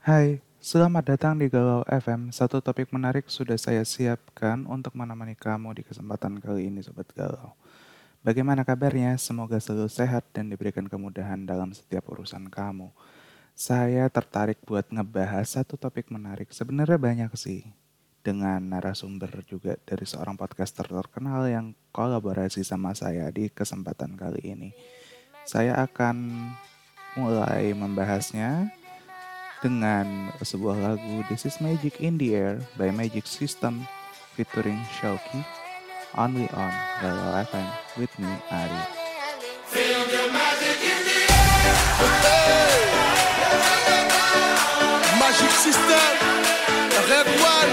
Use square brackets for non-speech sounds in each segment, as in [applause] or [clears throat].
Hai, selamat datang di Galau FM. Satu topik menarik sudah saya siapkan untuk menemani kamu di kesempatan kali ini Sobat Galau. Bagaimana kabarnya? Semoga selalu sehat dan diberikan kemudahan dalam setiap urusan kamu. Saya tertarik buat ngebahas satu topik menarik. Sebenarnya banyak sih. Dengan narasumber juga dari seorang podcaster terkenal yang kolaborasi sama saya di kesempatan kali ini. Saya akan mulai membahasnya dengan sebuah lagu This is Magic in the Air by Magic System featuring Shoki Only on Galau FM with me Ari. Magic System, Red One.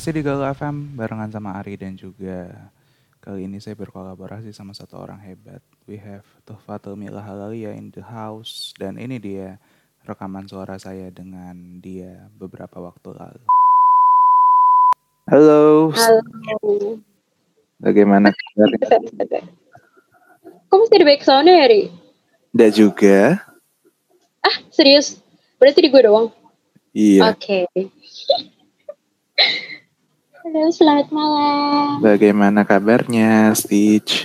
Masih di Galau FM barengan sama Ari dan juga kali ini saya berkolaborasi sama satu orang hebat. We have Tuhfatul Mila Halalia in the house dan ini dia rekaman suara saya dengan dia beberapa waktu lalu. Halo, Halo. bagaimana kabarnya? Kok mesti di back sound ya, Ri? Tidak juga. Ah, serius? Berarti di gue doang? Iya. Oke. Halo, selamat malam. Bagaimana kabarnya, Stitch?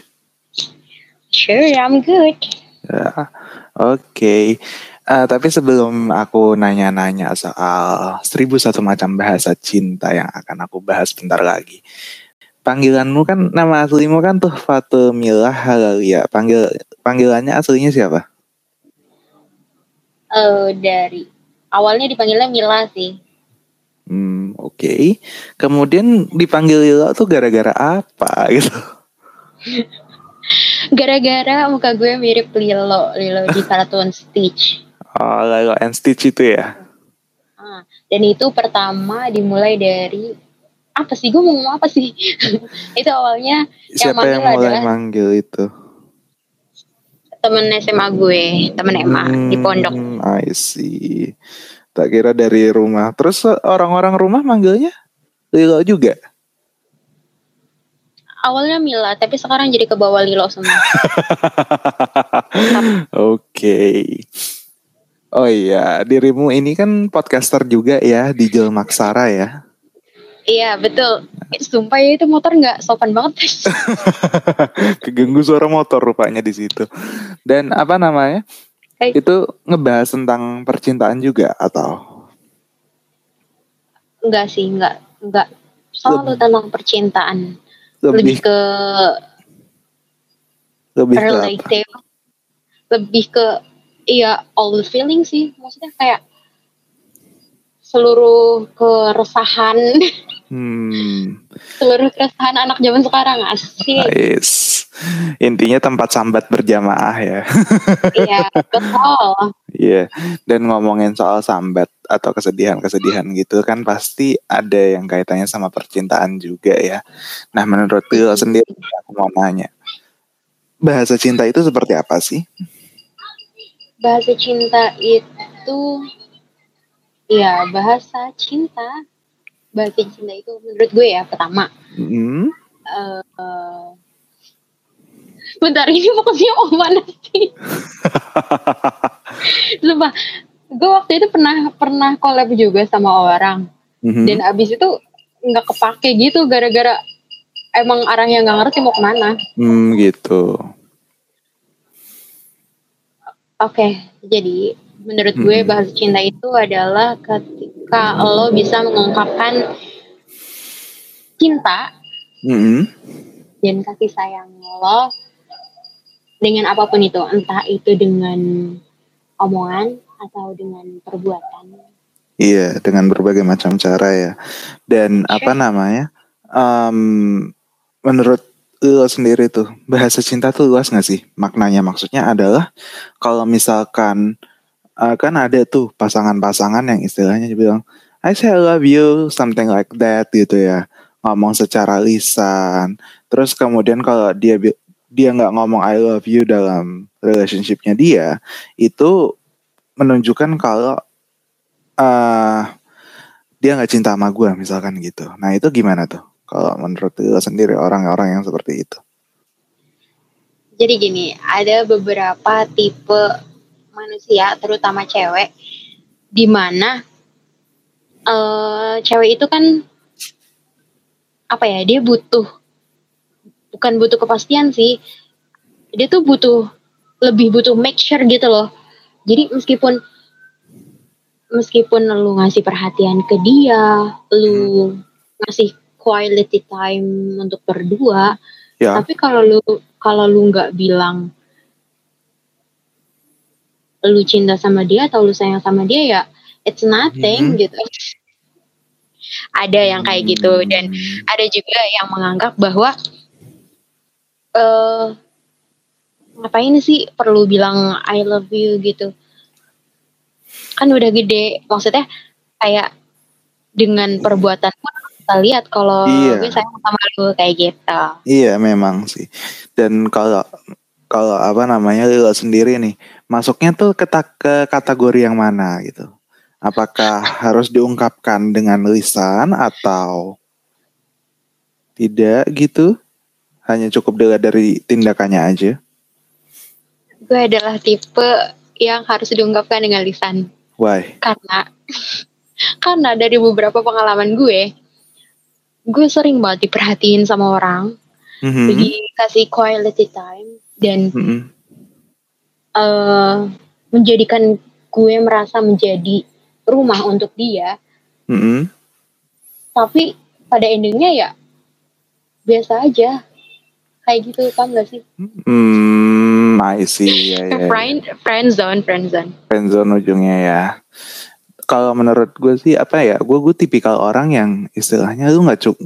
Sure, I'm good. Ya, Oke. Eh, tapi sebelum aku nanya-nanya soal seribu satu macam bahasa cinta yang akan aku bahas bentar lagi. panggilanmu kan nama aslimu kan tuh Fatumillah Halalia. Panggil panggilannya aslinya siapa? Eh dari awalnya dipanggilnya Mila sih. Hmm, oke. Kemudian dipanggil Lilo tuh gara-gara apa [laughs] gitu? Gara-gara muka gue mirip Lilo, Lilo di [laughs] kartun Stitch. Oh, Lilo and Stitch itu ya? Ah, dan itu pertama dimulai dari apa sih gue mau ngomong apa sih? [laughs] itu awalnya Siapa yang, manggil mulai adalah- manggil itu? temen SMA gue, temen Emma di pondok. Hmm, I see. Tak kira dari rumah. Terus orang-orang rumah manggilnya Lilo juga? Awalnya Mila, tapi sekarang jadi ke bawah Lilo semua. [laughs] Oke. Oh iya, dirimu ini kan podcaster juga ya di Jelmaksara ya. iya betul. Sumpah ya itu motor nggak sopan banget. [laughs] Keganggu suara motor rupanya di situ. Dan apa namanya? Hai. Itu ngebahas tentang percintaan juga atau? enggak sih, enggak, enggak. Selalu tentang percintaan. Lebih Lebih ke lebih ke apa? Lebih ke iya all the feeling sih. Maksudnya kayak seluruh keresahan, [laughs] Hmm, seluruh keresahan anak zaman sekarang asik. nice. Intinya tempat sambat berjamaah ya. [laughs] Iya, betul. Iya. Dan ngomongin soal sambat atau kesedihan-kesedihan gitu kan pasti ada yang kaitannya sama percintaan juga ya. Nah, menurut Lilo sendiri aku mau nanya. Bahasa cinta itu seperti apa sih? Bahasa cinta itu ya bahasa cinta. Bahasa cinta itu menurut gue ya pertama Hmm, eh bentar ini fokusnya mau mana sih? [laughs] Sumpah, gue waktu itu pernah pernah collab juga sama orang mhm. dan abis itu nggak kepake gitu gara-gara emang orangnya nggak ngerti mau ke mana. Hmm, gitu. Oke, jadi menurut gue Hmm. bahasa cinta itu adalah ketika lo bisa mengungkapkan cinta Mhm. dan kasih sayang lo dengan apa pun itu, entah itu dengan omongan atau dengan perbuatan. Iya, dengan berbagai macam cara ya. Dan apa namanya? em, menurut lo sendiri tuh, bahasa cinta tuh luas gak sih? Maknanya maksudnya adalah kalau misalkan eh, kan ada tuh pasangan-pasangan yang istilahnya bilang, I say I love you, something like that gitu ya. Ngomong secara lisan. Terus kemudian kalau dia dia nggak ngomong I love you dalam relationshipnya dia, itu menunjukkan kalau eh dia nggak cinta sama gue misalkan gitu. Nah itu gimana tuh? Kalau menurut lo sendiri orang-orang yang seperti itu. Jadi gini, ada beberapa tipe manusia, terutama cewek, di mana eh, cewek itu kan apa ya? Dia butuh bukan butuh kepastian sih. Dia tuh butuh lebih butuh make sure gitu loh. Jadi meskipun meskipun lu ngasih perhatian ke dia, lu ngasih quality time untuk berdua, Ya, tapi kalau lu kalau lu nggak bilang lu cinta sama dia atau lu sayang sama dia ya it's nothing Mhm. gitu. Ada yang kayak gitu dan Hmm. ada juga yang menganggap bahwa eh ngapain sih perlu bilang I love you gitu. Kan udah gede, maksudnya kayak dengan perbuatan pun kita lihat kalau Iya. gue sayang sama lu kayak gitu. Iya memang sih. Dan kalau kalau apa namanya Lila sendiri nih masuknya tuh ke, ke kategori yang mana gitu? Apakah [laughs] harus diungkapkan dengan lisan atau tidak gitu? Hanya cukup dilihat dari tindakannya aja. Gue adalah tipe yang harus diungkapkan dengan lisan Why? karena [laughs] karena dari beberapa pengalaman gue gue sering banget diperhatiin sama orang Mhm. dikasih quality time dan Mhm. eh, menjadikan gue merasa menjadi rumah untuk dia Mhm. tapi pada endingnya ya biasa aja kayak gitu paham gak sih Hmm, I see. Ya, ya, ya. friend friend zone friend zone Friendzone ujungnya ya. Kalau menurut gue sih apa ya, gue gue tipikal orang yang istilahnya lu nggak cuk,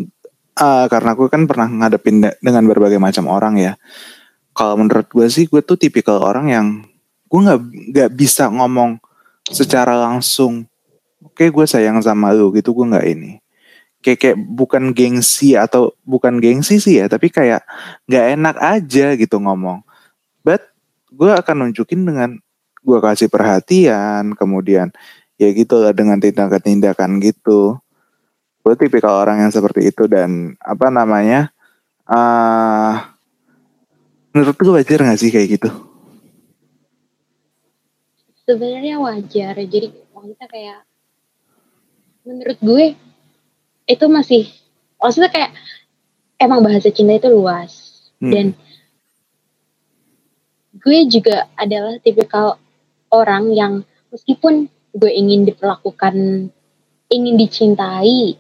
ah, karena gue kan pernah ngadepin de- dengan berbagai macam orang ya. Kalau menurut gue sih, gue tuh tipikal orang yang gue nggak nggak bisa ngomong secara langsung. Oke, gue sayang sama lu gitu, gue nggak ini. Kayak kayak bukan gengsi atau bukan gengsi sih ya, tapi kayak nggak enak aja gitu ngomong. But gue akan nunjukin dengan gue kasih perhatian kemudian ya gitu lah dengan tindakan-tindakan gitu gue tipikal orang yang seperti itu dan apa namanya ah menurut lu wajar gak sih kayak gitu? Sebenarnya wajar. Jadi maksudnya kayak menurut gue itu masih maksudnya kayak emang bahasa cinta itu luas. Hmm. dan gue juga adalah tipikal orang yang meskipun gue ingin diperlakukan ingin dicintai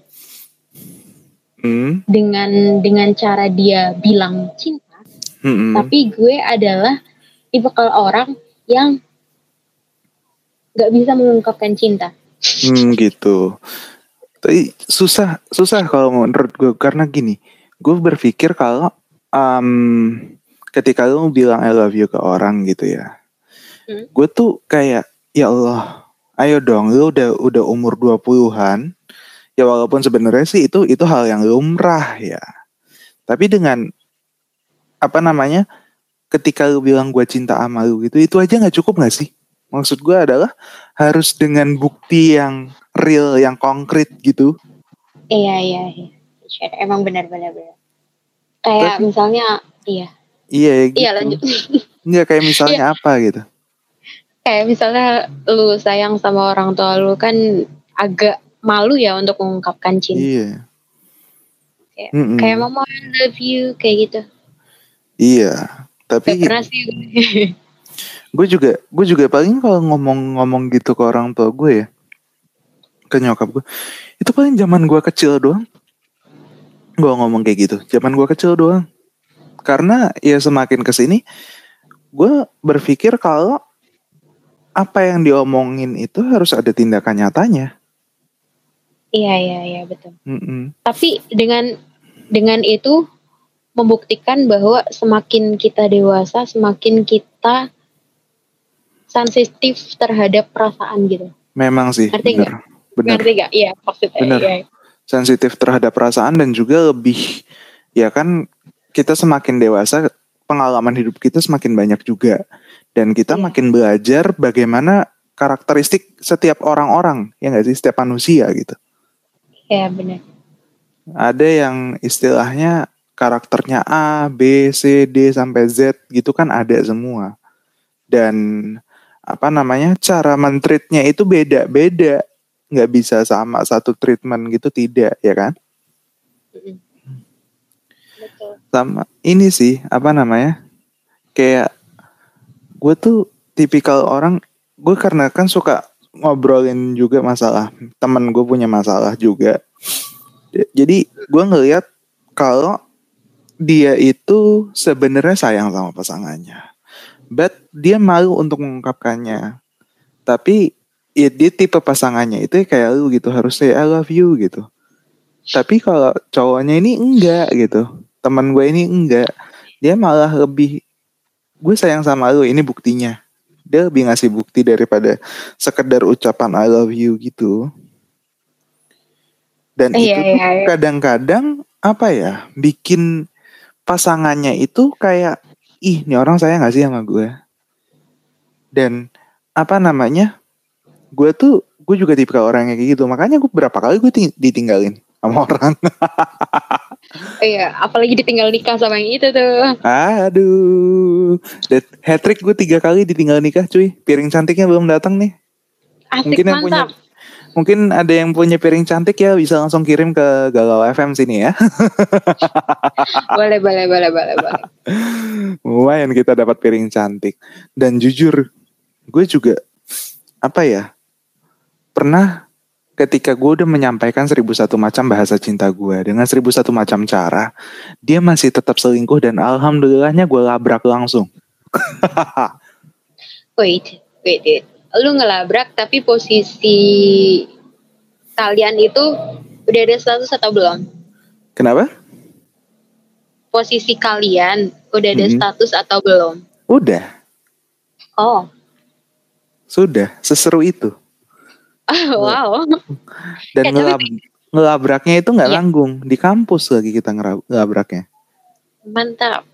Hmm, dengan dengan cara dia bilang cinta hmm, tapi gue adalah tipikal orang yang nggak bisa mengungkapkan cinta. Hmm, gitu. Tapi susah susah kalau menurut gue. Karena gini gue berpikir kalau em, ketika lu bilang I love you ke orang gitu ya Hmm. gue tuh kayak ya Allah ayo dong lu udah udah umur 20-an ya walaupun sebenarnya sih itu itu hal yang lumrah ya. Tapi dengan apa namanya ketika lu bilang gue cinta sama lu gitu itu aja nggak cukup nggak sih? Maksud gue adalah harus dengan bukti yang real yang konkret gitu. Iya iya iya. Emang benar-benar benar kayak Tapi- misalnya iya. Iya ya gitu. iya lanjut. [laughs] Nggak kayak misalnya apa gitu? Kayak misalnya lu sayang sama orang tua lu kan agak malu ya untuk mengungkapkan cinta. Iya. Kayak- Mm-mm. kayak mama I love you kayak gitu iya tapi pernah sih gue juga gue juga paling kalau ngomong-ngomong gitu ke orang tua gue ya ke nyokap gue itu paling zaman gue kecil doang. Gue ngomong kayak gitu zaman gue kecil doang. Karena ya semakin ke sini gue berpikir kalau apa yang diomongin itu harus ada tindakan nyatanya. Iya iya iya betul. Mm-mm. tapi dengan dengan itu membuktikan bahwa semakin kita dewasa semakin kita sensitif terhadap perasaan gitu memang sih Ngerti bener bener ngerti gak? Iya maksudnya Bener. iya. sensitif terhadap perasaan dan juga lebih ya kan kita semakin dewasa pengalaman hidup kita semakin banyak juga dan kita Iya. makin belajar bagaimana karakteristik setiap orang-orang ya nggak sih setiap manusia gitu Iya benar ada yang istilahnya karakternya A B C D sampai Z gitu kan ada semua. Dan apa namanya cara mentreatnya itu beda-beda nggak bisa sama satu treatment gitu tidak ya kan? Betul. Sama ini sih apa namanya kayak gue tuh tipikal orang gue karena kan suka ngobrolin juga masalah temen gue punya masalah juga. Jadi gue ngelihat kalau dia itu sebenarnya sayang sama pasangannya. But dia malu untuk mengungkapkannya. Tapi ya dia tipe pasangannya itu kayak lu gitu harus say I love you gitu. Tapi kalau cowoknya ini enggak gitu teman gue ini enggak dia malah lebih gue sayang sama lu ini buktinya. Dia lebih ngasih bukti daripada sekedar ucapan I love you gitu. Dan Iya, itu iya, iya. kadang-kadang apa ya bikin pasangannya itu kayak ih ini orang sayang gak sih sama gue? Dan apa namanya gue tuh gue juga tipe orang yang kayak gitu. Makanya gue berapa kali gue ting- ditinggalin sama [laughs] orang. Iya apalagi ditinggal nikah sama yang itu tuh. Aduh, hat trick gue tiga kali ditinggal nikah cuy. Piring cantiknya belum datang nih. asik Mungkin yang punya, mungkin ada yang punya piring cantik ya bisa langsung kirim ke Galau FM sini ya. [laughs] boleh boleh boleh boleh boleh Lumayan kita dapat piring cantik. Dan jujur, gue juga apa ya pernah ketika gue udah menyampaikan seribu satu macam bahasa cinta gue dengan seribu satu macam cara, dia masih tetap selingkuh dan alhamdulillahnya gue labrak langsung. [laughs] Wait, wait, wait. Lu ngelabrak tapi posisi kalian itu udah ada status atau belum? Kenapa? Posisi kalian udah ada Mhm. status atau belum? Udah, Oh, sudah, seseru itu. [laughs] wow. Dan tapi- ngelab- ngelabraknya itu nggak Iya. nanggung di kampus lagi kita ngelabraknya. Mantap.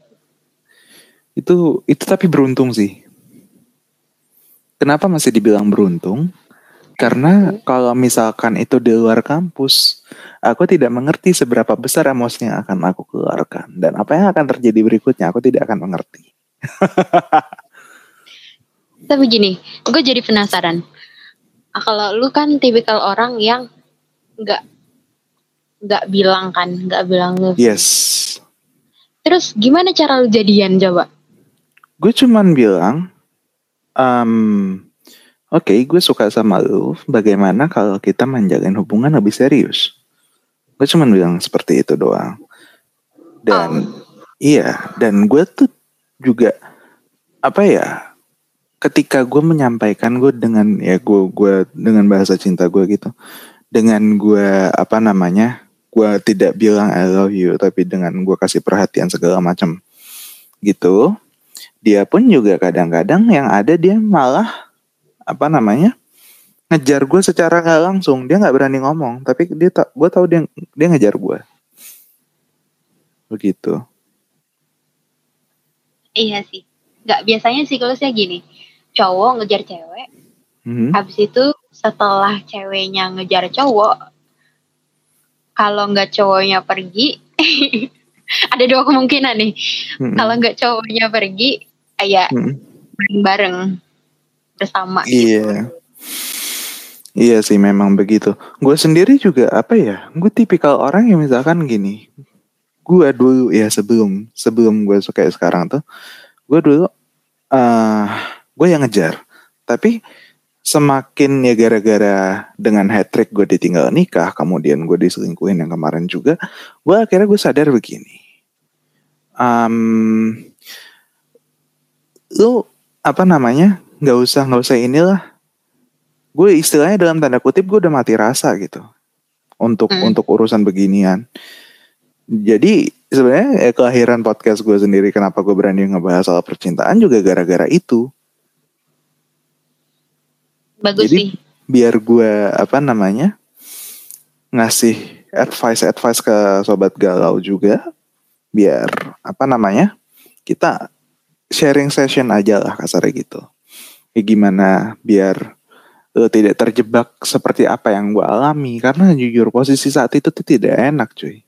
Itu itu tapi beruntung sih. Kenapa masih dibilang beruntung? Karena kalau misalkan itu di luar kampus, aku tidak mengerti seberapa besar emosi yang akan aku keluarkan dan apa yang akan terjadi berikutnya aku tidak akan mengerti. [laughs] Tapi gini, gue jadi penasaran. Kalau lu kan tipikal orang yang nggak nggak bilang kan, nggak bilang lu. Yes, Terus gimana cara lu jadian coba? gue cuman bilang, em, oke, gue suka sama lu. Bagaimana kalau kita menjalin hubungan lebih serius? Gue cuman bilang seperti itu doang. Dan iya, dan gue tuh juga apa ya? Ketika gue menyampaikan gue dengan ya gue gue dengan bahasa cinta gue gitu, dengan gue apa namanya? Gue tidak bilang I love you, tapi dengan gue kasih perhatian segala macam gitu dia pun juga kadang-kadang yang ada dia malah apa namanya ngejar gue secara nggak langsung dia nggak berani ngomong tapi dia tak gue tahu dia dia ngejar gue begitu Iya sih. Nggak biasanya siklusnya gini. Cowok ngejar cewek, Mhm. habis itu setelah ceweknya ngejar cowok, kalau nggak cowoknya pergi, [laughs] ada dua kemungkinan nih. Mhm. Kalau nggak cowoknya pergi, kayak Mhm. bareng-bareng bersama gitu. iya. Iya sih memang begitu. Gue sendiri juga apa ya gue tipikal orang yang misalkan gini. Gue dulu ya sebelum sebelum gue suka sekarang tuh gue dulu eh gue yang ngejar. Tapi semakin ya gara-gara dengan hat trick gue ditinggal nikah kemudian gue diselingkuhin yang kemarin juga gue akhirnya gue sadar begini. Em, lu apa namanya nggak usah nggak usah inilah gue istilahnya dalam tanda kutip gue udah mati rasa gitu untuk Hmm. untuk urusan beginian jadi sebenarnya eh, kelahiran podcast gue sendiri kenapa gue berani ngebahas soal percintaan juga gara-gara itu Bagus Jadi- sih. biar gue apa namanya ngasih advice advice ke sobat galau juga biar apa namanya kita sharing session aja lah kasarnya gitu ya gimana biar lo tidak terjebak seperti apa yang gue alami karena jujur posisi saat itu tuh tidak enak cuy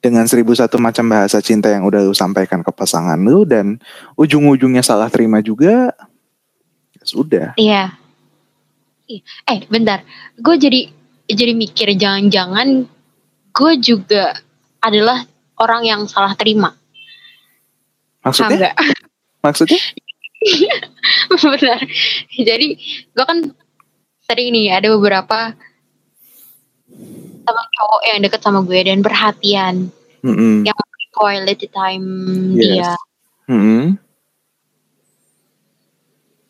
dengan seribu satu macam bahasa cinta yang udah lu sampaikan ke pasangan lu dan ujung-ujungnya salah terima juga ya sudah Iya. Ih, Eh, bentar. Gue jadi jadi mikir jangan-jangan gue juga adalah orang yang salah terima. Maksudnya maksudnya [laughs] Benar. Jadi gue kan sering nih ada beberapa teman cowok yang deket sama gue dan perhatian Mm-mm. yang quality time Yes. dia. Mm-mm.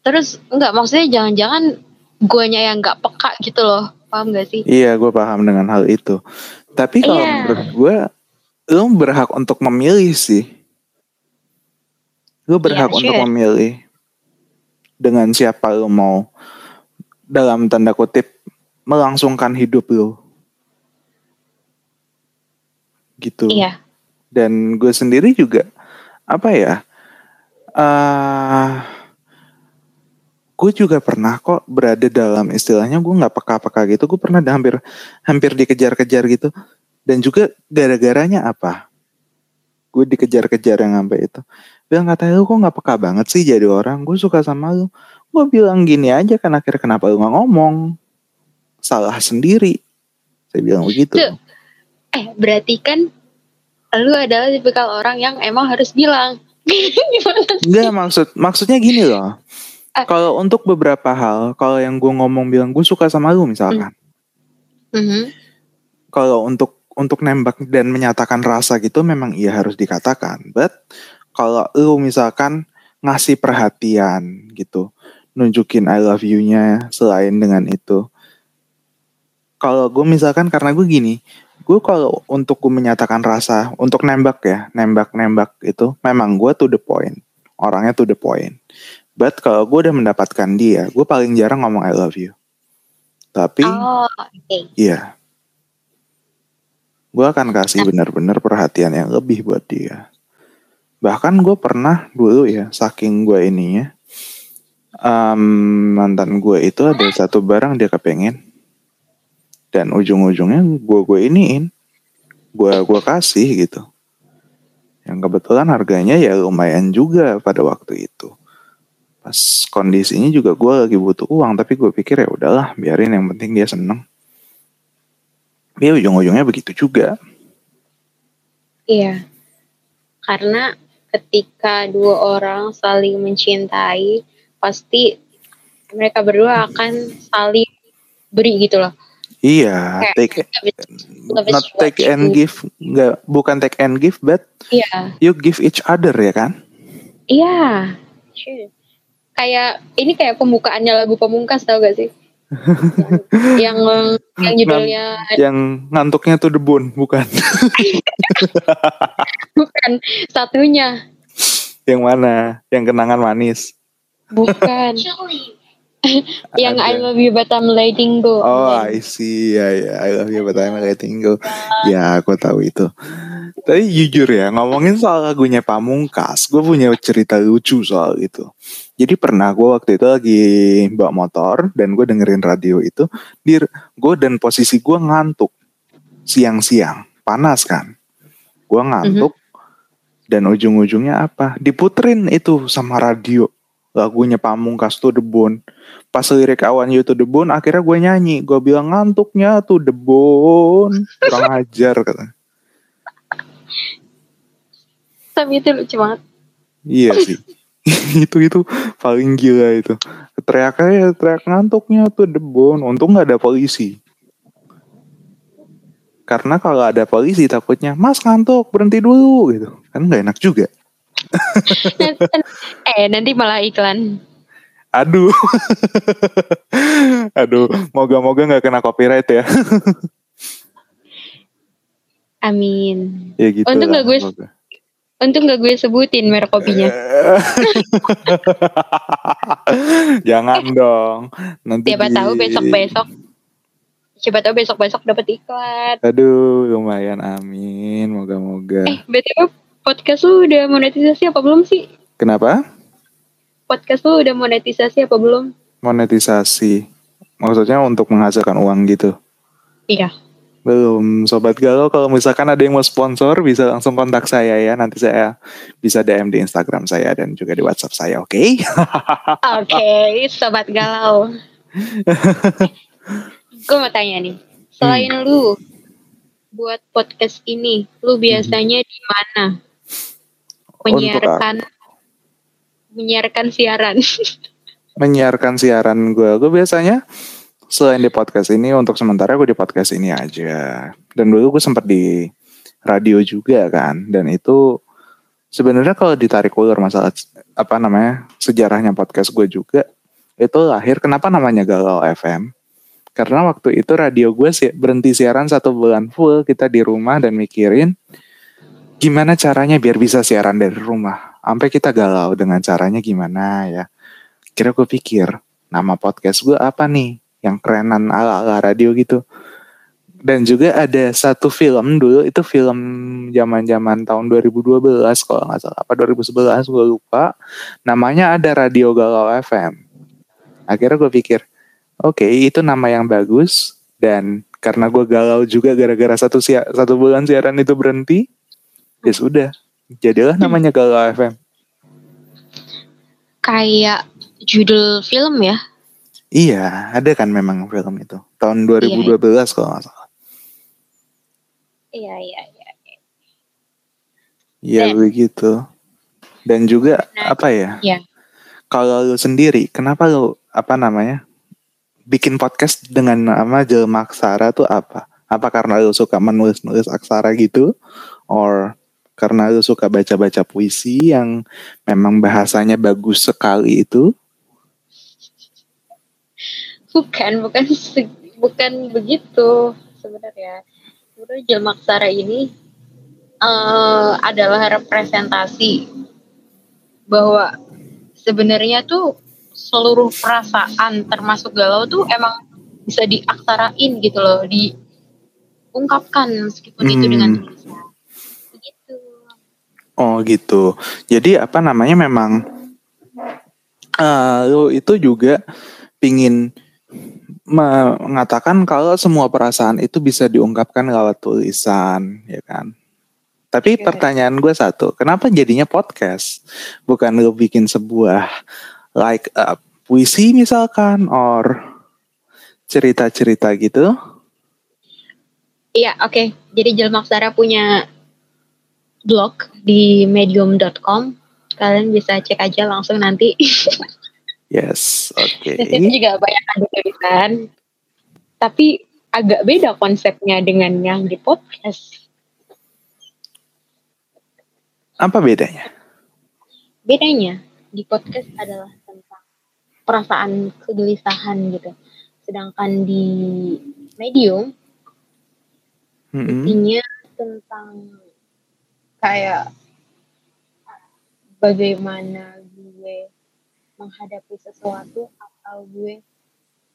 Terus enggak maksudnya jangan-jangan guanya yang nggak peka gitu loh. Paham gak sih? Iya, gue paham dengan hal itu. Tapi kalau Iya. menurut gue, lo berhak untuk memilih sih. Lo berhak Iya, untuk sure. memilih dengan siapa lo mau dalam tanda kutip melangsungkan hidup lo. Gitu. Iya. Dan gue sendiri juga apa ya? eh gue juga pernah kok berada dalam istilahnya gue nggak peka-peka gitu. Gue pernah hampir hampir dikejar-kejar gitu. Dan juga gara-garanya apa? Gue dikejar-kejar yang sampai itu. Bilang kata lu kok nggak peka banget sih jadi orang. Gue suka sama lu. Gue bilang gini aja kan akhirnya kenapa lu nggak ngomong? Salah sendiri. Saya bilang begitu. Tuh. Eh, berarti kan lu adalah tipikal orang yang emang harus bilang. [laughs] Enggak maksud maksudnya gini loh. Ah. Kalau untuk beberapa hal, kalau yang gue ngomong bilang gue suka sama lu misalkan, Mhm. Kalau untuk untuk nembak dan menyatakan rasa gitu memang iya harus dikatakan. But kalau lu misalkan ngasih perhatian gitu, nunjukin I love you-nya selain dengan itu. Kalau gue misalkan karena gue gini, gue kalau untuk gue menyatakan rasa untuk nembak ya, nembak-nembak itu memang gue to the point, orangnya to the point. But kalau gue udah mendapatkan dia, gue paling jarang ngomong I love you. Tapi Oh, oke. Iya. Gue akan kasih benar-benar perhatian yang lebih buat dia. Bahkan gue pernah dulu ya, saking gue ininya, em, mantan gue itu ada satu barang dia kepengen. Dan ujung-ujungnya gue gue iniin, gue gue kasih gitu. Yang kebetulan harganya ya lumayan juga pada waktu itu. Pas kondisinya juga gue lagi butuh uang, tapi gue pikir ya udahlah, biarin yang penting dia seneng. Dia ujung-ujungnya begitu juga. Iya. Karena ketika dua orang saling mencintai, pasti mereka berdua akan saling beri gitu loh. Iya, Kayak take love not take and you- give, nggak bukan take and give, but Iya. you give each other ya kan? Iya. Sure. Kayak ini kayak pembukaannya lagu pemungkas tau gak sih? [laughs] yang yang judulnya Yang ngantuknya tuh debun, bukan? [laughs] bukan satunya, Yang mana? Yang kenangan manis. bukan [laughs] yang I Ada. love you but I'm letting go. Oh, I see. Ya, ya. I love you, but I'm letting go. Ya, aku tahu itu. Tapi jujur ya, ngomongin soal lagunya Pamungkas, gue punya cerita lucu soal itu. Jadi pernah gue waktu itu lagi bawa motor dan gue dengerin radio itu, di gue dan posisi gue ngantuk siang-siang, panas kan. Gue ngantuk dan ujung-ujungnya apa? Diputerin itu sama radio lagunya Pamungkas tuh Debon. Pas lirik awan you to Debon, akhirnya gue nyanyi. Gue bilang ngantuknya tuh Debon. Kurang ajar kata. Tapi itu lucu banget. Iya sih. [laughs] itu itu paling gila itu. Teriaknya teriak ngantuknya tuh Debon. Untung nggak ada polisi. Karena kalau ada polisi takutnya Mas ngantuk berhenti dulu gitu. Kan nggak enak juga. [laughs] eh nanti malah iklan. Aduh. [laughs] Aduh, moga-moga nggak kena copyright ya. Amin. ya gitu. Untung lah, nggak gue- moga. Untung gak gue sebutin merek kopinya. [laughs] Jangan dong. Nanti Siapa di- tahu besok-besok. Siapa tahu besok-besok dapat iklan. Aduh, lumayan amin. Moga-moga. Eh, BTW podcast lu udah monetisasi apa belum sih? Kenapa? Podcast lu udah monetisasi apa belum? Monetisasi. Maksudnya untuk menghasilkan uang gitu. Iya. Belum, Sobat Galau. Kalau misalkan ada yang mau sponsor, bisa langsung kontak saya ya. Nanti saya bisa DM di Instagram saya dan juga di WhatsApp saya, oke? [laughs] Oke, sobat galau. gue mau tanya nih, selain Hmm. lu buat podcast ini, lu biasanya di mana menyiarkan menyiarkan siaran? [laughs] menyiarkan siaran gue. Gue biasanya selain di podcast ini untuk sementara gue di podcast ini aja. Dan dulu gue sempat di radio juga kan. Dan itu sebenarnya kalau ditarik ulur masalah apa namanya sejarahnya podcast gue juga itu lahir kenapa namanya Galau FM? Karena waktu itu radio gue sih berhenti siaran satu bulan full kita di rumah dan mikirin gimana caranya biar bisa siaran dari rumah. Sampai kita galau dengan caranya gimana ya kira gue pikir nama podcast gue apa nih yang kerenan ala-ala radio gitu. Dan juga ada satu film dulu itu film zaman-zaman tahun 2012 kalau nggak salah apa 2011 gue lupa. Namanya ada Radio Galau FM akhirnya gue pikir oke itu nama yang bagus dan karena gue galau juga gara-gara satu sia- satu bulan siaran itu berhenti ya sudah jadilah namanya Galau FM Kayak judul film ya? Iya, ada kan memang film itu. Tahun 2012 kalau nggak salah. Iya, iya, iya. Iya Dan- begitu. Dan juga Nah, apa ya? iya. Kalau lu sendiri, kenapa lu apa namanya? bikin podcast dengan nama Jelma Aksara tuh apa? Apa karena lu suka menulis-nulis aksara gitu? Or karena lu suka baca-baca puisi yang memang bahasanya bagus sekali itu? Bukan, bukan bukan begitu sebenarnya. Sebenarnya Jelma Aksara ini eh, adalah representasi bahwa sebenarnya tuh seluruh perasaan termasuk galau tuh emang bisa diaksarain gitu loh, diungkapkan meskipun itu dengan Hmm. tulisan. Begitu. Oh gitu. Jadi apa namanya memang eh lu itu juga pingin mengatakan kalau semua perasaan itu bisa diungkapkan lewat tulisan, ya kan? Tapi Iya. pertanyaan gue satu, kenapa jadinya podcast? Bukan lu bikin sebuah like uh, puisi misalkan, or cerita-cerita gitu? Iya, oke. Jadi Jelma Aksara punya blog di medium.com. Kalian bisa cek aja langsung nanti. [laughs] Yes, oke. Di situ juga banyak ada tulisan. Tapi agak beda konsepnya dengan yang di podcast. Apa bedanya? Bedanya di podcast adalah tentang perasaan kegelisahan gitu. Sedangkan di medium Mm-mm. intinya tentang kayak bagaimana gue menghadapi sesuatu atau gue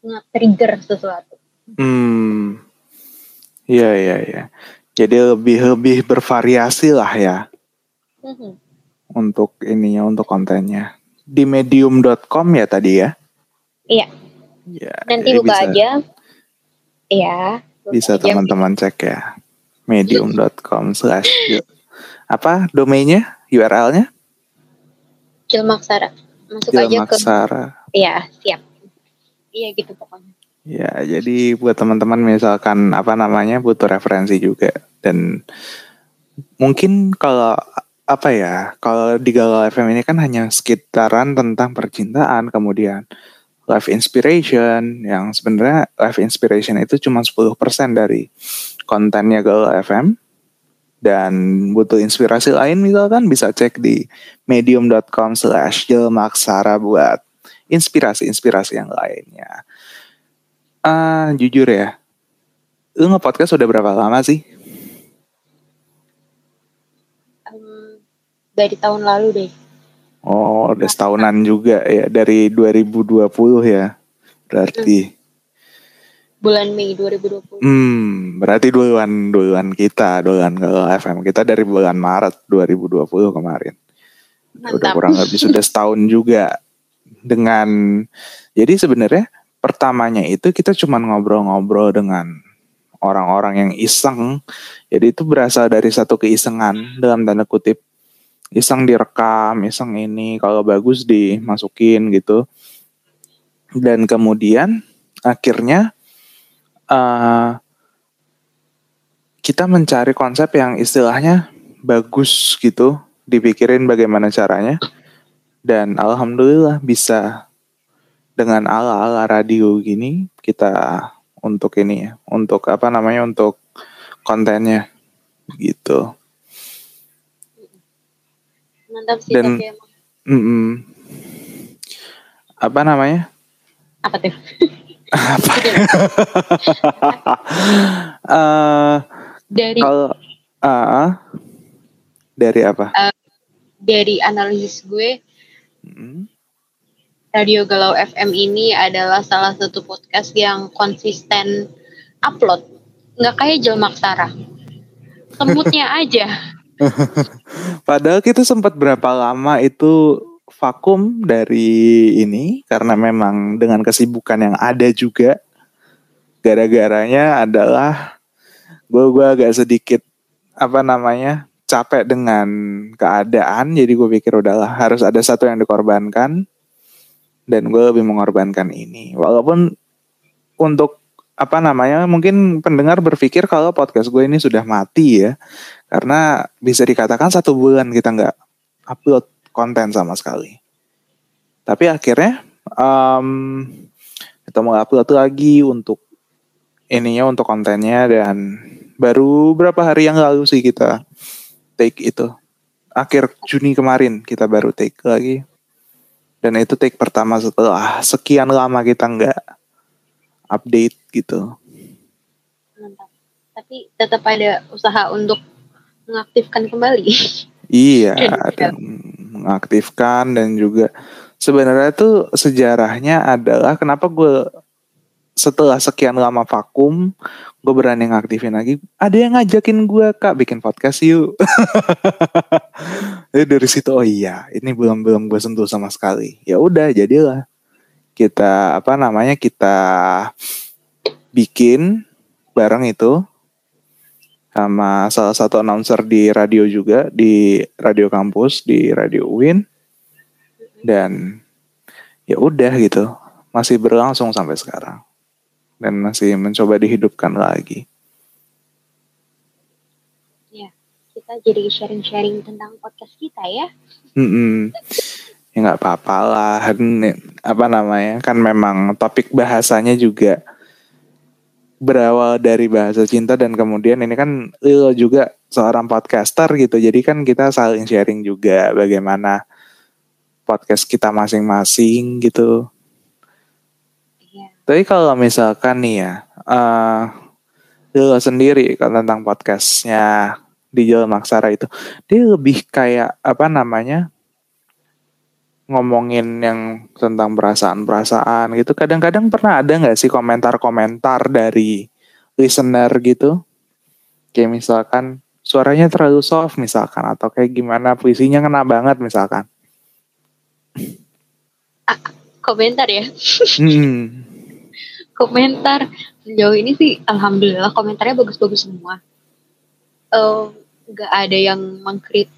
nge-trigger sesuatu. Hmm. Iya, iya, iya. Jadi lebih lebih bervariasi lah ya Mhm. untuk ininya untuk kontennya. Di medium.com ya tadi ya? Iya. Ya, Nanti buka bisa, aja. Iya. Bisa teman-teman cek ya. Medium.com slash apa domainnya URL-nya? Jelmaksara. Masuk aja ke Jelmaksara. Iya, siap. Iya gitu pokoknya. Ya, jadi buat teman-teman misalkan apa namanya butuh referensi juga dan mungkin kalau apa ya, kalau di Galau FM ini kan hanya sekitaran tentang percintaan, kemudian life inspiration yang sebenarnya life inspiration itu cuma 10% dari kontennya Galau FM dan butuh inspirasi lain misalkan bisa cek di medium.com slash jelmaksara buat inspirasi-inspirasi yang lainnya. Ah, jujur ya, lu nge-podcast udah berapa lama sih? Em, dari tahun lalu deh. Oh, udah setahunan juga ya, dari 2020 ya. Berarti, Bulan Mei 2020. hmm, berarti duluan duluan kita, duluan kalau FM kita dari bulan Maret 2020 kemarin. Udah Mantap. kurang lebih [laughs] sudah setahun juga dengan jadi sebenarnya pertamanya itu kita cuma ngobrol-ngobrol dengan orang-orang yang iseng. Jadi itu berasal dari satu keisengan dalam tanda kutip. Iseng direkam, iseng ini kalau bagus dimasukin gitu. Dan kemudian akhirnya eh, kita mencari konsep yang istilahnya bagus gitu, dipikirin bagaimana caranya. Dan alhamdulillah bisa dengan ala-ala radio gini kita untuk ini ya, untuk apa namanya untuk kontennya gitu. Mantap sih Dan- tapi emang. Mm-mm. Apa namanya? Apa tuh? Apa? [laughs] Eh, Dari kalau ah, dari apa? dari analisis gue, Mm. Radio Galau FM ini adalah salah satu podcast yang konsisten upload. Nggak kayak Jelmaksara. Semutnya [laughs] aja. Padahal kita sempat berapa lama itu vakum dari ini karena memang dengan kesibukan yang ada juga gara-garanya adalah gue gue agak sedikit apa namanya capek dengan keadaan. Jadi gue pikir udahlah harus ada satu yang dikorbankan dan gue lebih mengorbankan ini. Walaupun untuk apa namanya mungkin pendengar berpikir kalau podcast gue ini sudah mati ya. Karena bisa dikatakan satu bulan kita nggak upload konten sama sekali. Tapi akhirnya em, kita mau upload lagi untuk ininya untuk kontennya dan baru berapa hari yang lalu sih kita take itu akhir Juni kemarin kita baru take lagi dan itu take pertama setelah sekian lama kita nggak update gitu. Tapi tetap ada usaha untuk mengaktifkan kembali. [laughs] Iya, dan mengaktifkan dan juga sebenarnya tuh sejarahnya adalah kenapa gue setelah sekian lama vakum, gue berani ngaktifin lagi. Ada yang ngajakin gue kak bikin podcast yuk. Jadi [laughs] dari situ oh iya, ini belum belum gue sentuh sama sekali. Ya udah jadilah kita apa namanya kita bikin bareng itu sama salah satu announcer di radio juga di radio kampus di radio UIN dan ya udah gitu masih berlangsung sampai sekarang dan masih mencoba dihidupkan lagi Ya, kita jadi sharing-sharing tentang podcast kita ya. Mm-mm. ya nggak apa-apa lah Ini, apa namanya kan memang topik bahasanya juga berawal dari bahasa cinta dan kemudian ini kan Lilo juga seorang podcaster gitu jadi kan kita saling sharing juga bagaimana podcast kita masing-masing gitu Iya. tapi kalau misalkan nih ya eh Lilo sendiri kalau tentang podcastnya di Jalan Maksara itu dia lebih kayak apa namanya ngomongin yang tentang perasaan-perasaan gitu. Kadang-kadang pernah ada nggak sih komentar-komentar dari listener gitu? Kayak misalkan suaranya terlalu soft misalkan atau kayak gimana puisinya kena banget misalkan. Komentar ya. Hmm. [laughs] Komentar sejauh ini sih alhamdulillah komentarnya bagus-bagus semua. Eh, nggak ada yang mengkrit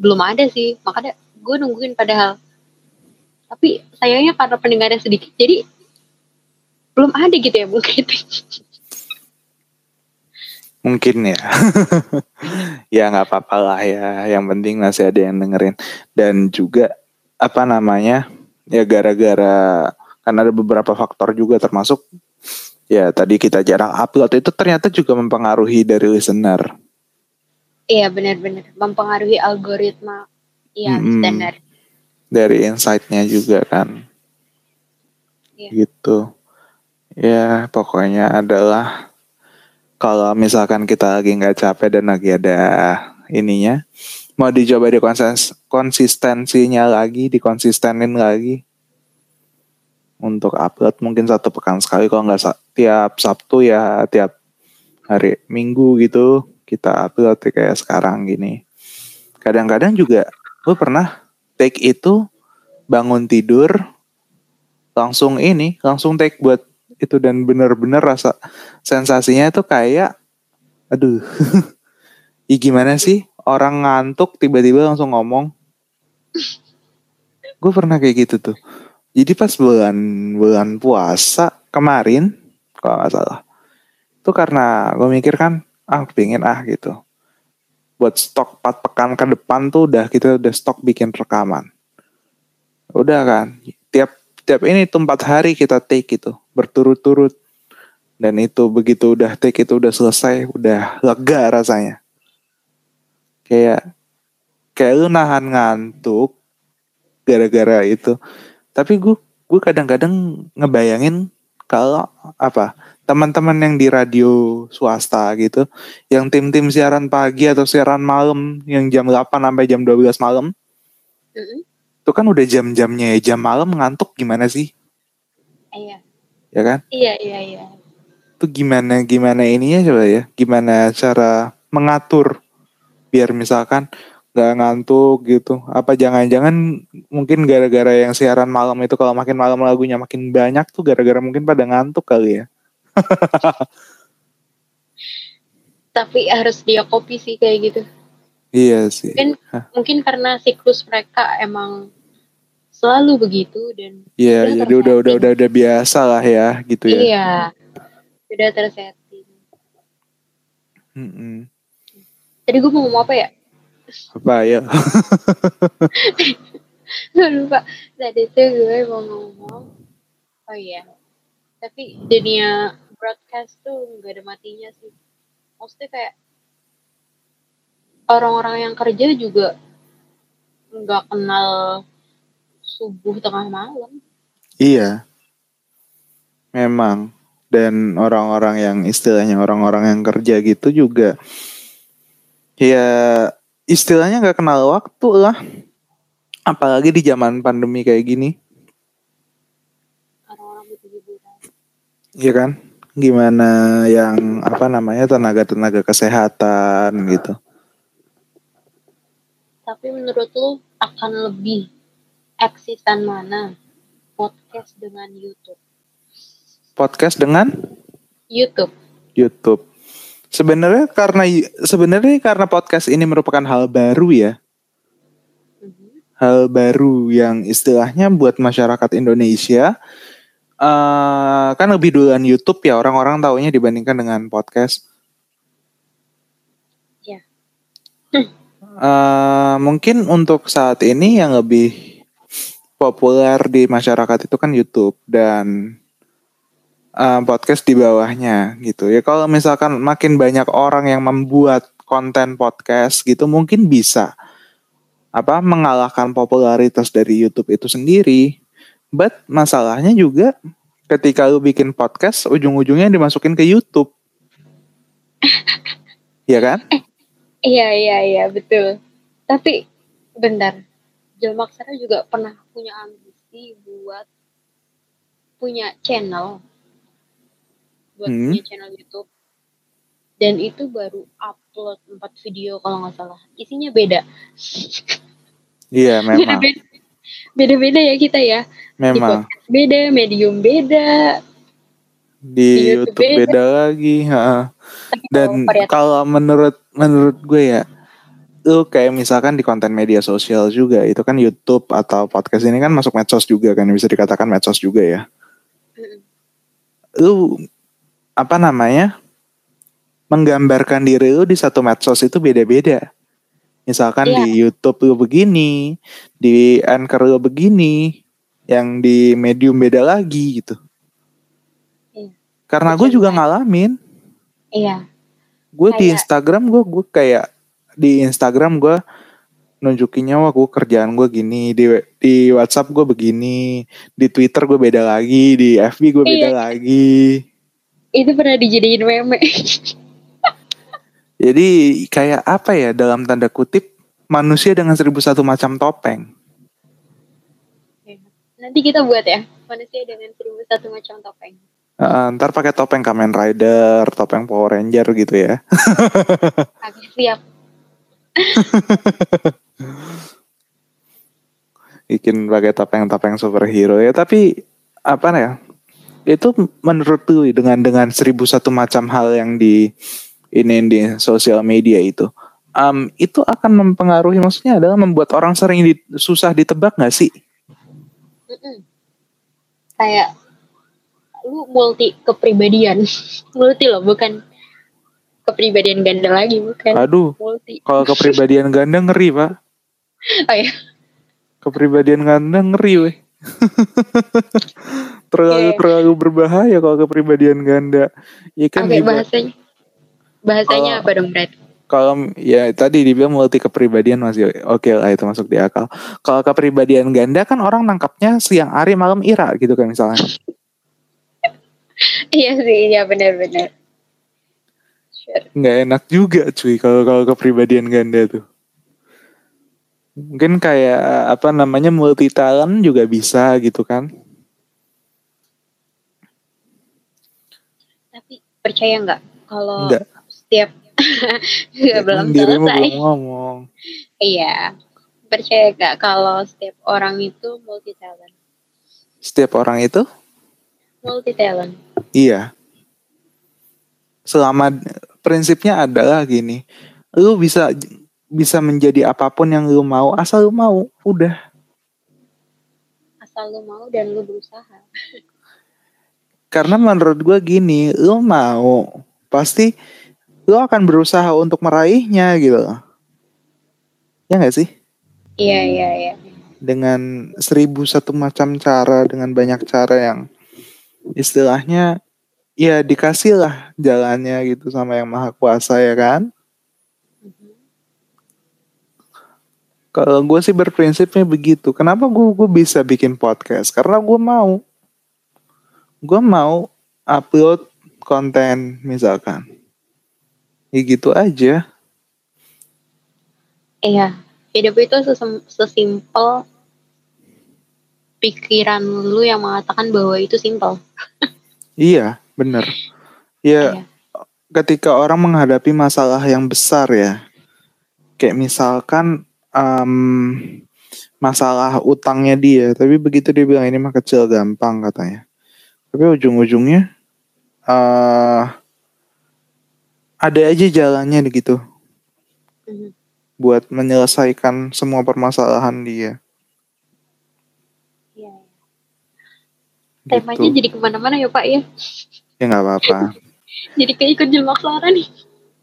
belum ada sih makanya gue nungguin padahal tapi sayangnya karena pendengarnya sedikit jadi belum ada gitu ya mengkritik Mungkin ya. [laughs] ya nggak apa-apa lah ya. Yang penting masih ada yang dengerin. Dan juga apa namanya? Ya gara-gara kan ada beberapa faktor juga termasuk ya tadi kita jarang upload itu ternyata juga mempengaruhi dari listener. iya benar-benar mempengaruhi algoritma iya Mm-mm. standar Dari insight-nya juga kan. Iya. Gitu. Ya pokoknya adalah kalau misalkan kita lagi nggak capek dan lagi ada ininya mau dicoba di konsis- konsistensinya lagi dikonsistenin lagi untuk upload mungkin satu pekan sekali kalau nggak sa- tiap Sabtu ya tiap hari Minggu gitu kita upload ya kayak sekarang gini kadang-kadang juga gue pernah take itu bangun tidur langsung ini langsung take buat itu dan bener-bener rasa sensasinya itu kayak aduh [laughs] Ih, gimana sih? Orang ngantuk tiba-tiba langsung ngomong. Gue pernah kayak gitu tuh. Jadi pas bulan bulan puasa kemarin kalau nggak salah itu karena gue mikir kan ah pengen ah gitu buat stok 4 pekan ke depan tuh udah kita udah stok bikin rekaman. Udah kan? Tiap tiap ini tuh empat hari kita take itu berturut-turut. Dan itu begitu udah take itu udah selesai udah lega rasanya. Kayak kayak lu nahan ngantuk gara-gara itu. Tapi gue gue kadang-kadang ngebayangin kalau apa teman-teman yang di radio swasta gitu yang tim-tim siaran pagi atau siaran malam yang jam 8 sampai jam 12 malam. Mm-mm. itu kan udah jam-jamnya ya jam malam ngantuk gimana sih? Iya. Ya kan? Iya iya iya. Itu gimana gimana ininya coba ya? Gimana cara mengatur? Biar misalkan nggak ngantuk gitu. Apa jangan-jangan mungkin gara-gara yang siaran malam itu kalau makin malam lagunya makin banyak tuh gara-gara mungkin pada ngantuk kali ya tapi harus dia kopi sih kayak gitu. Iya sih. Mungkin mungkin karena siklus mereka emang selalu begitu dan iya udah jadi udah udah udah udah biasa lah ya gitu ya. Iya udah tersetting. Mm-mm. tadi gue mau ngomong apa ya? Apa ya [laughs] gue lupa. Tadi tuh gue mau ngomong oh iya. Tapi dunia broadcast tuh nggak ada matinya sih maksudnya kayak orang-orang yang kerja juga nggak kenal subuh tengah malam Iya. Memang. Dan orang-orang yang istilahnya orang-orang yang kerja gitu juga ya istilahnya nggak kenal waktu lah. Apalagi di zaman pandemi kayak gini, orang-orang butuh hiburan ya kan? Gimana yang apa namanya tenaga-tenaga kesehatan gitu. tapi menurut lu akan lebih eksisan mana podcast dengan YouTube Podcast dengan YouTube YouTube. Sebenarnya karena sebenarnya karena podcast ini merupakan hal baru ya. Mhm. hal baru yang istilahnya buat masyarakat Indonesia eh kan lebih duluan YouTube ya orang-orang taunya dibandingkan dengan podcast. Iya. Eh, mungkin untuk saat ini yang lebih populer di masyarakat itu kan YouTube dan eh, podcast di bawahnya gitu ya. Kalau misalkan makin banyak orang yang membuat konten podcast gitu mungkin bisa apa mengalahkan popularitas dari YouTube itu sendiri. But masalahnya juga ketika lu bikin podcast ujung-ujungnya dimasukin ke YouTube. [laughs] ya kan? Iya iya iya betul. Tapi bentar, Aksara juga pernah punya ambisi buat punya channel, buat Hmm. punya channel YouTube. Dan itu baru upload 4 video kalau nggak salah. Isinya beda. Iya [laughs] memang. Beda-beda ya kita ya. Di Memang podcast beda, medium beda. di di YouTube YouTube beda lagi. ha. Dan kalau menurut menurut gue ya, lu kayak misalkan di konten media sosial juga itu kan YouTube atau podcast ini kan masuk medsos juga kan bisa dikatakan medsos juga ya. Lu apa namanya? menggambarkan diri lu di satu medsos itu beda-beda. Misalkan Iya. di YouTube lu begini, di Anchor lu begini, yang di Medium beda lagi gitu. Iya. Karena gue juga ngalamin, Iya. gue di Instagram gue gue kayak di Instagram gue nunjukinnya wah gue kerjaan gue gini di di WhatsApp gue begini di Twitter gue beda lagi di FB gue beda Iya. lagi Itu pernah dijadiin meme. jadi kayak apa ya dalam tanda kutip manusia dengan seribu satu macam topeng Nanti kita buat ya. Manusia dengan seribu satu macam topeng. Eh, ntar pakai topeng Kamen Rider topeng Power Ranger gitu ya [laughs] Oke, siap. bikin pakai topeng-topeng superhero ya tapi apa ya itu menurut lu dengan dengan seribu satu macam hal yang di ini di sosial media itu um, itu akan mempengaruhi maksudnya adalah membuat orang sering di- susah ditebak nggak sih Mm-mm. Kayak lu multi kepribadian. [laughs] multi loh, bukan kepribadian ganda lagi, bukan. aduh Multi. kalau kepribadian ganda ngeri pak [laughs] Oh ya, kepribadian ganda ngeri weh [laughs] terlalu Oke. terlalu berbahaya kalau kepribadian ganda ya kan iba- bahasanya. Bahasanya Kalau- apa dong, Brad? Kalau ya tadi dibilang multi kepribadian masih oke lah itu masuk di akal. Kalau kepribadian ganda kan orang nangkapnya siang hari malam ira gitu kan misalnya. [laughs] Iya sih, iya benar-benar. Sure. Nggak enak juga cuy kalau kalau kepribadian ganda tuh. Mungkin kayak apa namanya multi talent juga bisa gitu kan. Tapi percaya nggak kalau setiap Nggak, belum Dirimu selesai. belum ngomong. Iya. Percaya nggak kalau setiap orang itu multi talent? Setiap orang itu Multi talent. iya. Selama prinsipnya adalah gini, lu bisa bisa menjadi apa pun yang lu mau asal lu mau, udah. Asal lu mau dan lu berusaha. [laughs] Karena menurut gue gini, lu mau pasti lu akan berusaha untuk meraihnya gitu. Ya gak sih? Iya, iya, iya. Dengan seribu satu macam cara, dengan banyak cara yang istilahnya ya dikasih lah jalannya gitu sama yang maha kuasa ya kan kalau gue sih berprinsipnya begitu kenapa gue gue bisa bikin podcast karena gue mau gue mau upload konten misalkan ya gitu aja Iya, hidup itu sesimpel pikiran lu yang mengatakan bahwa itu simpel. [laughs] iya bener ya Iya. ketika orang menghadapi masalah yang besar ya kayak misalkan em, masalah utangnya dia tapi begitu dia bilang ini mah kecil gampang katanya tapi ujung-ujungnya eh ada aja jalannya gitu Mhm. buat menyelesaikan semua permasalahan dia. Temanya gitu jadi ke mana-mana ya Pak ya. ya nggak apa-apa [laughs] Jadi kayak ikut jelmak suara nih.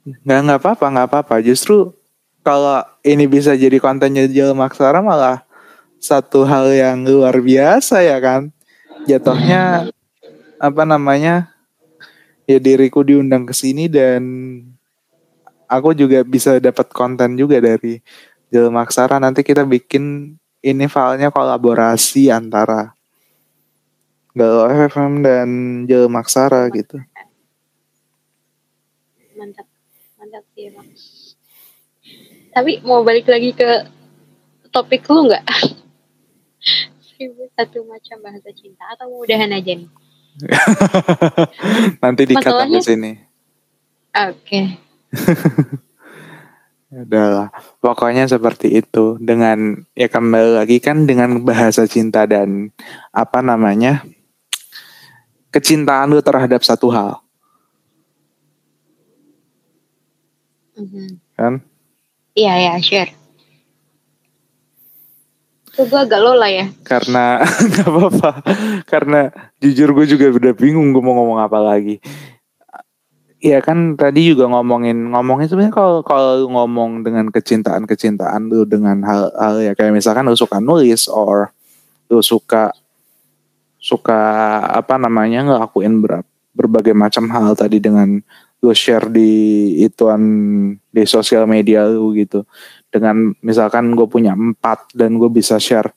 nggak nggak apa-apa nggak apa-apa justru kalau ini bisa jadi kontennya Jelma Aksara malah satu hal yang luar biasa ya kan jatuhnya apa namanya ya diriku diundang ke sini dan aku juga bisa dapat konten juga dari Jelma Aksara nanti kita bikin ini filenya kolaborasi antara Galau FM dan Jelma Aksara gitu Mantap. Mantap sih emang. Tapi mau balik lagi ke topik lu nggak? [laughs] Satu macam bahasa cinta atau mau udahan aja nih? [laughs] nanti dikat sampai Masalahnya- sini Oke. Ya [laughs] Udahlah, pokoknya seperti itu. Dengan ya kembali lagi kan dengan bahasa cinta dan apa namanya kecintaan lu terhadap satu hal, Mhm. kan? Iya ya, share. Tuh gue agak lola ya. Karena [laughs] nggak apa-apa. Karena jujur gue juga udah bingung gue mau ngomong apa lagi. Ya kan tadi juga ngomongin ngomongin sebenarnya kalau kalau ngomong dengan kecintaan kecintaan lu dengan hal-hal ya kayak misalkan lu suka nulis or lu suka suka apa namanya ngelakuin ber- berbagai macam hal tadi dengan lu share di ituan di sosial media lu gitu dengan misalkan gue punya empat dan gue bisa share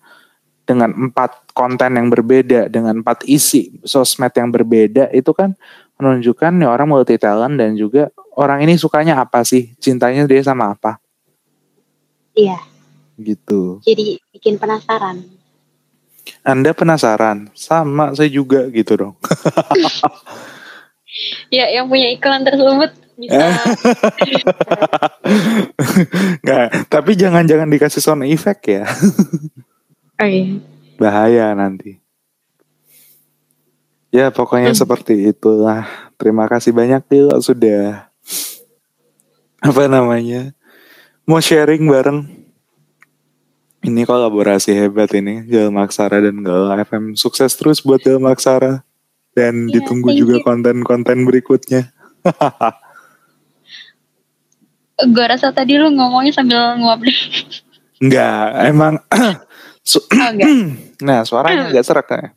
dengan empat konten yang berbeda dengan empat isi sosmed yang berbeda itu kan menunjukkan nih orang multi talent dan juga orang ini sukanya apa sih? Cintanya dia sama apa? Iya. gitu. Jadi bikin penasaran. anda penasaran? Sama saya juga gitu dong. [laughs] [laughs] Ya, yang punya iklan tersebut bisa. [laughs] nggak tapi jangan-jangan dikasih sound effect ya. [laughs] Oh iya. bahaya nanti. Ya pokoknya Hmm. seperti itulah. Terima kasih banyak Tio sudah [laughs] apa namanya mau sharing bareng. Ini kolaborasi hebat ini Jalma Aksara dan Galau FM sukses terus buat Jalma Aksara dan Iya, ditunggu juga konten-konten berikutnya Gue rasa tadi lu ngomongnya sambil nguap deh. enggak emang [clears throat] su- Oh enggak. [clears throat] nah suaranya [clears throat] agak serak ya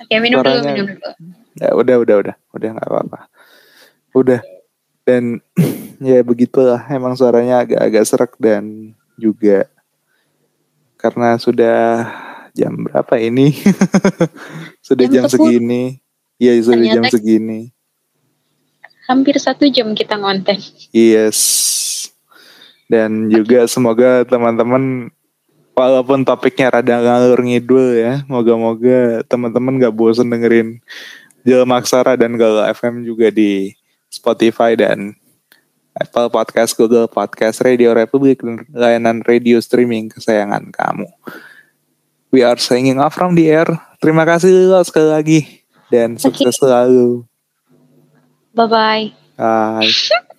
Oke, minum dulu, Suaranya- minum dulu. Ya udah udah udah udah nggak apa-apa. Udah dan ya begitulah emang suaranya agak-agak serak dan juga karena sudah jam berapa ini? [laughs] sudah Jam jam, 10. segini. Iya sudah jam segini. Hampir satu jam kita ngonten. Yes. Dan juga semoga teman-teman walaupun topiknya rada ngalur ngidul ya, moga-moga teman-teman gak bosen dengerin Jelma Aksara dan Galau FM juga di Spotify dan Apple Podcast, Google Podcast, Radio Republik, dan layanan radio streaming kesayangan kamu. We are signing off from the air. Terima kasih Lilo sekali lagi dan sukses selalu. Bye-bye. Bye. [laughs]